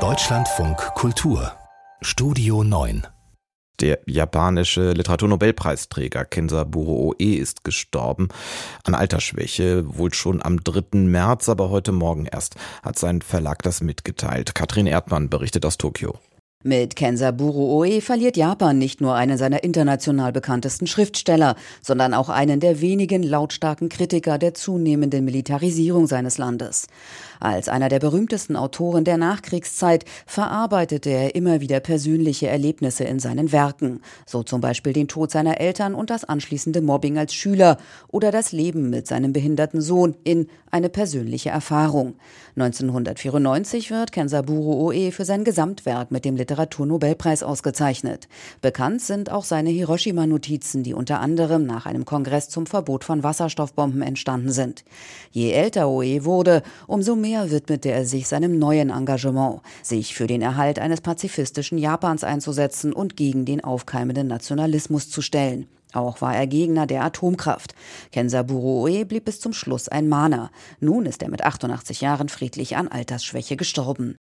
Deutschlandfunk Kultur Studio 9 der japanische Literaturnobelpreisträger Kensaburo Oe ist gestorben. An Altersschwäche, wohl schon am 3. März, aber heute Morgen erst, hat sein Verlag das mitgeteilt. Katrin Erdmann berichtet aus Tokio. Mit Kensaburo Oe verliert Japan nicht nur einen seiner international bekanntesten Schriftsteller, sondern auch einen der wenigen lautstarken Kritiker der zunehmenden Militarisierung seines Landes. Als einer der berühmtesten Autoren der Nachkriegszeit verarbeitete er immer wieder persönliche Erlebnisse in seinen Werken, so zum Beispiel den Tod seiner Eltern und das anschließende Mobbing als Schüler oder das Leben mit seinem behinderten Sohn in eine persönliche Erfahrung. 1994 wird Kensaburo Oe für sein Gesamtwerk mit dem Literaturnobelpreis ausgezeichnet. Bekannt sind auch seine Hiroshima-Notizen, die unter anderem nach einem Kongress zum Verbot von Wasserstoffbomben entstanden sind. Je älter Oe wurde, umso mehr widmete er sich seinem neuen Engagement, sich für den Erhalt eines pazifistischen Japans einzusetzen und gegen den aufkeimenden Nationalismus zu stellen. Auch war er Gegner der Atomkraft. Kensaburo Oe blieb bis zum Schluss ein Mahner. Nun ist er mit 88 Jahren friedlich an Altersschwäche gestorben.